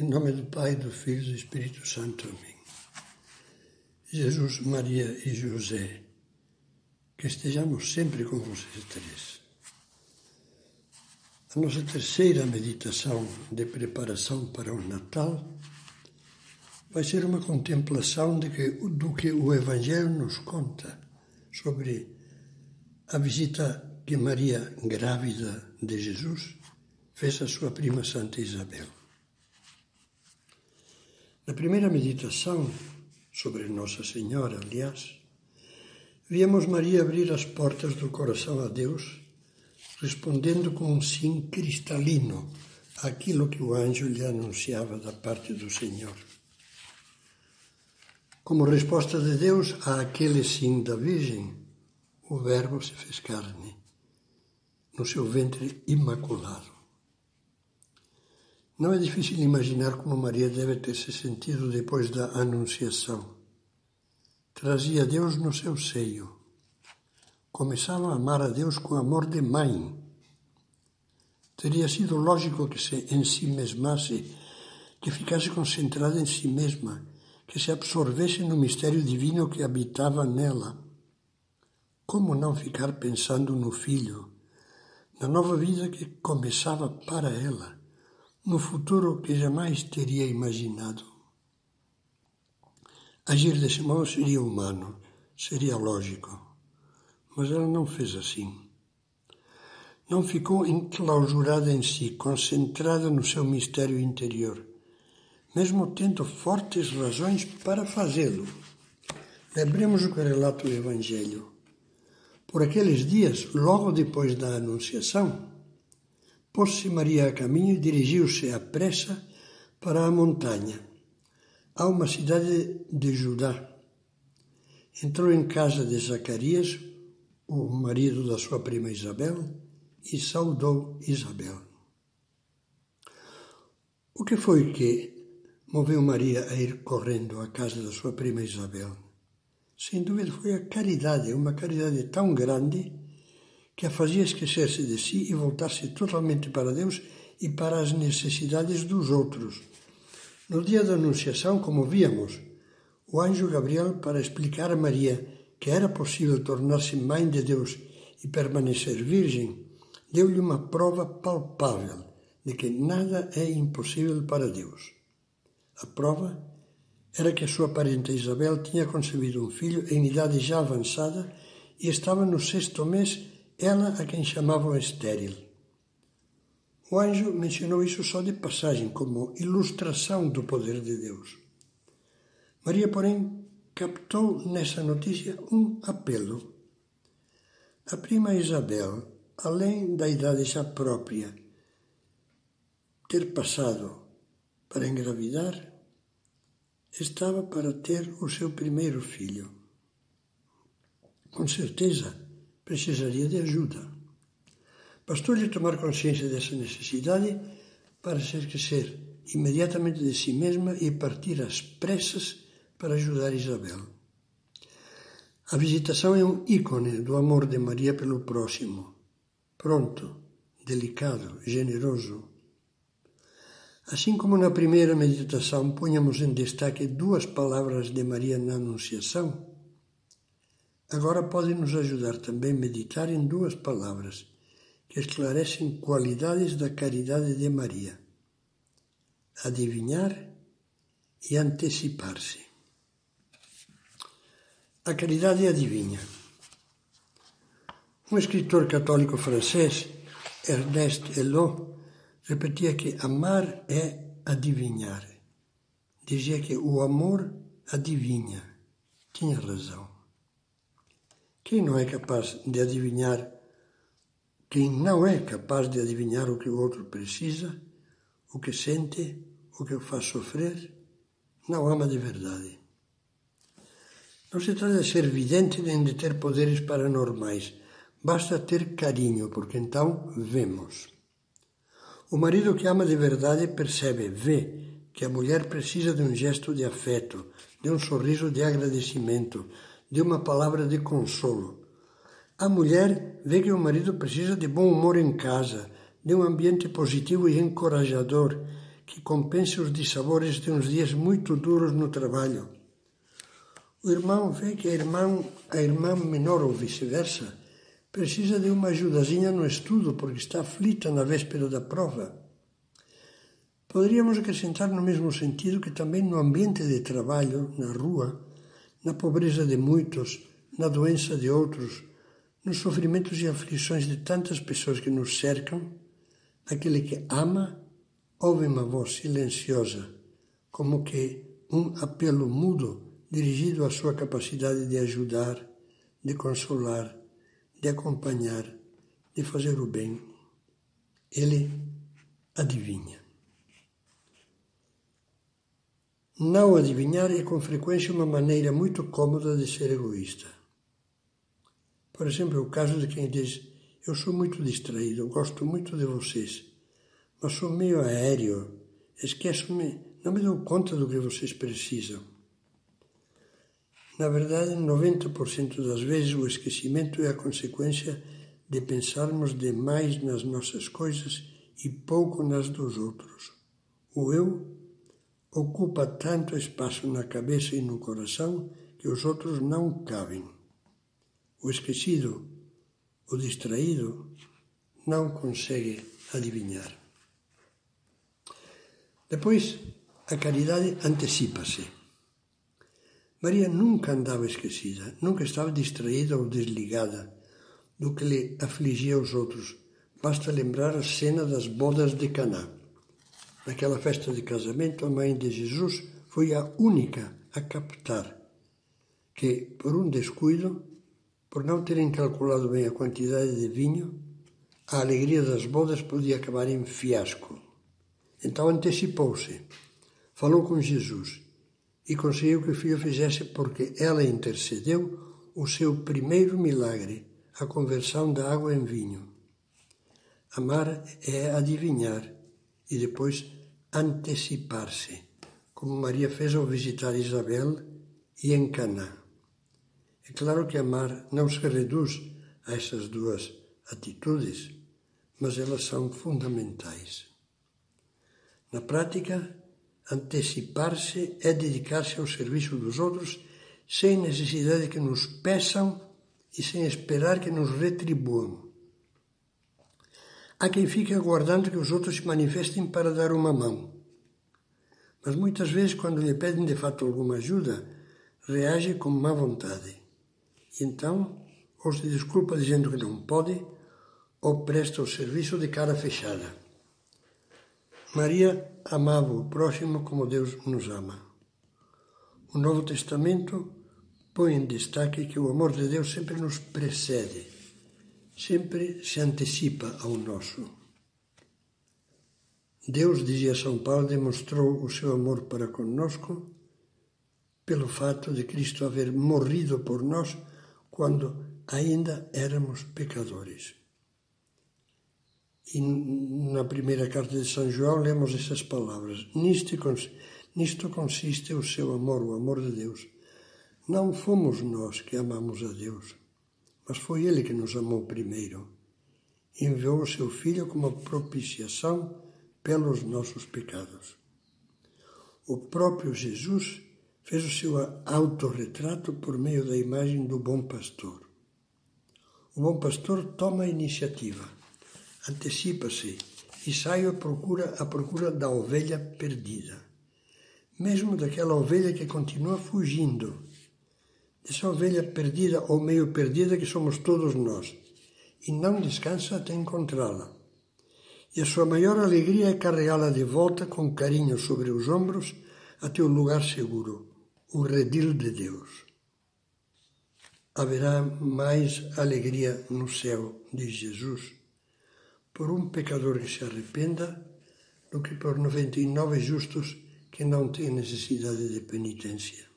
Em nome do Pai, do Filho e do Espírito Santo. Amém. Jesus, Maria e José, que estejamos sempre com vocês três. A nossa terceira meditação de preparação para o Natal vai ser uma contemplação que, do que o Evangelho nos conta sobre a visita que Maria, grávida de Jesus, fez à sua prima Santa Isabel. Na primeira meditação sobre Nossa Senhora, aliás, víamos Maria abrir as portas do coração a Deus, respondendo com um sim cristalino àquilo que o anjo lhe anunciava da parte do Senhor. Como resposta de Deus àquele sim da Virgem, o Verbo se fez carne, no seu ventre imaculado. Não é difícil imaginar como Maria deve ter se sentido depois da Anunciação. Trazia Deus no seu seio. Começava a amar a Deus com amor de mãe. Teria sido lógico que se ensimesmasse, que ficasse concentrada em si mesma, que se absorvesse no mistério divino que habitava nela. Como não ficar pensando no filho, na nova vida que começava para ela? No futuro que jamais teria imaginado. Agir desse modo seria humano, seria lógico, mas ela não fez assim. Não ficou enclausurada em si, concentrada no seu mistério interior, mesmo tendo fortes razões para fazê-lo. Lembremos o que relata o Evangelho. Por aqueles dias, logo depois da Anunciação, Pôs-se Maria a caminho e dirigiu-se à pressa para a montanha, a uma cidade de Judá. Entrou em casa de Zacarias, o marido da sua prima Isabel, e saudou Isabel. O que foi que moveu Maria a ir correndo à casa da sua prima Isabel? Sem dúvida foi a caridade, uma caridade tão grande que a fazia esquecer-se de si e voltar-se totalmente para Deus e para as necessidades dos outros. No dia da Anunciação, como víamos, o anjo Gabriel, para explicar a Maria que era possível tornar-se mãe de Deus e permanecer virgem, deu-lhe uma prova palpável de que nada é impossível para Deus. A prova era que a sua parente Isabel tinha concebido um filho em idade já avançada e estava no sexto mês ela a quem chamavam estéril. O anjo mencionou isso só de passagem, como ilustração do poder de Deus. Maria, porém, captou nessa notícia um apelo. A prima Isabel, além da idade já própria, ter passado para engravidar, estava para ter o seu primeiro filho. Com certeza, precisaria de ajuda. Bastou-lhe tomar consciência dessa necessidade para se esquecer imediatamente de si mesma e partir às pressas para ajudar Isabel. A visitação é um ícone do amor de Maria pelo próximo, pronto, delicado, generoso. Assim como na primeira meditação punhamos em destaque duas palavras de Maria na Anunciação, Agora pode nos ajudar também a meditar em duas palavras que esclarecem qualidades da caridade de Maria: adivinhar e antecipar-se. A caridade adivinha. Um escritor católico francês, Ernest Helot, repetia que amar é adivinhar. Dizia que o amor adivinha. Tinha razão. Quem não é capaz de adivinhar, quem não é capaz de adivinhar o que o outro precisa, o que sente, o que o faz sofrer, não ama de verdade. Não se trata de ser vidente nem de ter poderes paranormais. Basta ter carinho, porque então vemos. O marido que ama de verdade percebe, vê, que a mulher precisa de um gesto de afeto, de um sorriso de agradecimento, de uma palavra de consolo. A mulher vê que o marido precisa de bom humor em casa, de um ambiente positivo e encorajador, que compense os dissabores de uns dias muito duros no trabalho. O irmão vê que a irmã, a irmã menor ou vice-versa precisa de uma ajudazinha no estudo porque está aflita na véspera da prova. Poderíamos acrescentar no mesmo sentido que também no ambiente de trabalho, na rua, na pobreza de muitos, na doença de outros, nos sofrimentos e aflições de tantas pessoas que nos cercam, aquele que ama ouve uma voz silenciosa, como que um apelo mudo dirigido à sua capacidade de ajudar, de consolar, de acompanhar, de fazer o bem. Ele adivinha. Não adivinhar é com frequência uma maneira muito cômoda de ser egoísta. Por exemplo, o caso de quem diz: Eu sou muito distraído, gosto muito de vocês, mas sou meio aéreo, esqueço-me, não me dou conta do que vocês precisam. Na verdade, 90% das vezes o esquecimento é a consequência de pensarmos demais nas nossas coisas e pouco nas dos outros. O eu ocupa tanto espaço na cabeça e no coração que os outros não cabem. O esquecido, o distraído, não consegue adivinhar. Depois, a caridade antecipa-se. Maria nunca andava esquecida, nunca estava distraída ou desligada do que lhe afligia os outros. Basta lembrar a cena das bodas de Caná. Naquela festa de casamento, a mãe de Jesus foi a única a captar que, por um descuido, por não terem calculado bem a quantidade de vinho, a alegria das bodas podia acabar em fiasco. Então antecipou-se, falou com Jesus e conseguiu que o filho fizesse, porque ela intercedeu, o seu primeiro milagre, a conversão da água em vinho. Amar é adivinhar e depois antecipar-se, como Maria fez ao visitar Isabel e em Caná. É claro que amar não se reduz a essas duas atitudes, mas elas são fundamentais. Na prática, antecipar-se é dedicar-se ao serviço dos outros sem necessidade que nos peçam e sem esperar que nos retribuam. Há quem fique aguardando que os outros se manifestem para dar uma mão. Mas muitas vezes, quando lhe pedem de fato alguma ajuda, reage com má vontade. E então, ou se desculpa dizendo que não pode, ou presta o serviço de cara fechada. Maria amava o próximo como Deus nos ama. O Novo Testamento põe em destaque que o amor de Deus sempre nos precede sempre se antecipa ao nosso. Deus, dizia São Paulo, demonstrou o seu amor para conosco pelo fato de Cristo haver morrido por nós quando ainda éramos pecadores. E na primeira carta de São João lemos essas palavras: nisto, nisto consiste o seu amor, o amor de Deus. Não fomos nós que amamos a Deus, mas foi Ele que nos amou primeiro. Enviou o seu Filho como propiciação pelos nossos pecados. O próprio Jesus fez o seu autorretrato por meio da imagem do bom pastor. O bom pastor toma a iniciativa, antecipa-se e sai à procura, à procura da ovelha perdida, mesmo daquela ovelha que continua fugindo essa ovelha perdida ou meio perdida que somos todos nós, e não descansa até encontrá-la. E a sua maior alegria é carregá-la de volta com carinho sobre os ombros até o lugar seguro, o redil de Deus. Haverá mais alegria no céu, diz Jesus, por um pecador que se arrependa do que por 99 justos que não têm necessidade de penitência.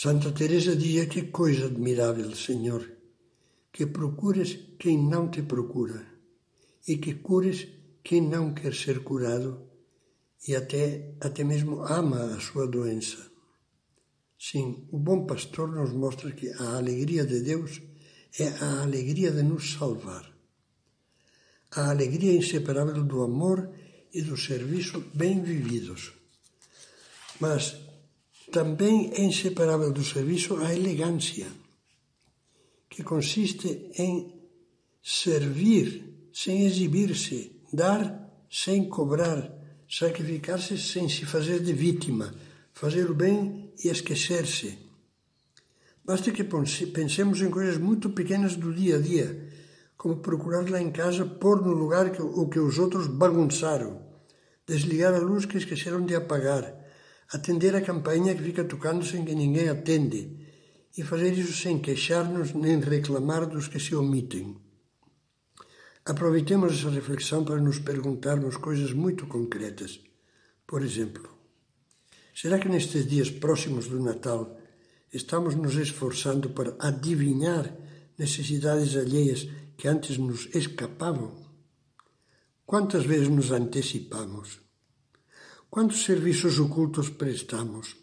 Santa Teresa dizia que coisa admirável, Senhor, que procures quem não te procura e que cures quem não quer ser curado e até, até mesmo ama a sua doença. Sim, o bom pastor nos mostra que a alegria de Deus é a alegria de nos salvar. A alegria inseparável do amor e do serviço bem vividos. Mas também é inseparável do serviço a elegância, que consiste em servir sem exibir-se, dar sem cobrar, sacrificar-se sem se fazer de vítima, fazer o bem e esquecer-se. Basta que pensemos em coisas muito pequenas do dia a dia, como procurar lá em casa pôr no lugar o que os outros bagunçaram, desligar a luz que esqueceram de apagar, atender a campainha que fica tocando sem que ninguém atende, e fazer isso sem queixar-nos nem reclamar dos que se omitem. Aproveitemos essa reflexão para nos perguntarmos coisas muito concretas. Por exemplo, será que nestes dias próximos do Natal estamos nos esforçando para adivinhar necessidades alheias que antes nos escapavam? Quantas vezes nos antecipamos? Quantos serviços ocultos prestamos?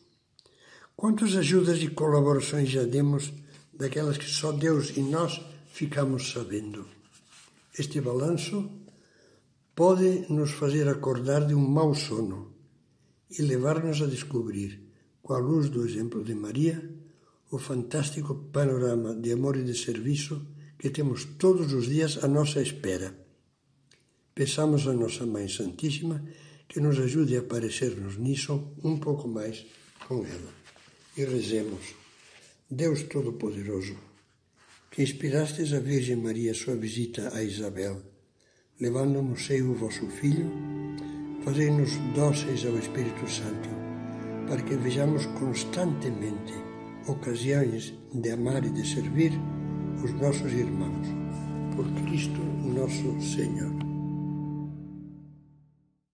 Quantas ajudas e colaborações já demos daquelas que só Deus e nós ficamos sabendo? Este balanço pode nos fazer acordar de um mau sono e levar-nos a descobrir, com a luz do exemplo de Maria, o fantástico panorama de amor e de serviço que temos todos os dias à nossa espera. Peçamos a nossa Mãe Santíssima que nos ajude a parecer-nos nisso um pouco mais com ela. E rezemos. Deus Todo-Poderoso, que inspirastes a Virgem Maria sua visita a Isabel, levando no seio o vosso Filho, fazei-nos dóceis ao Espírito Santo, para que vejamos constantemente ocasiões de amar e de servir os nossos irmãos. Por Cristo nosso Senhor.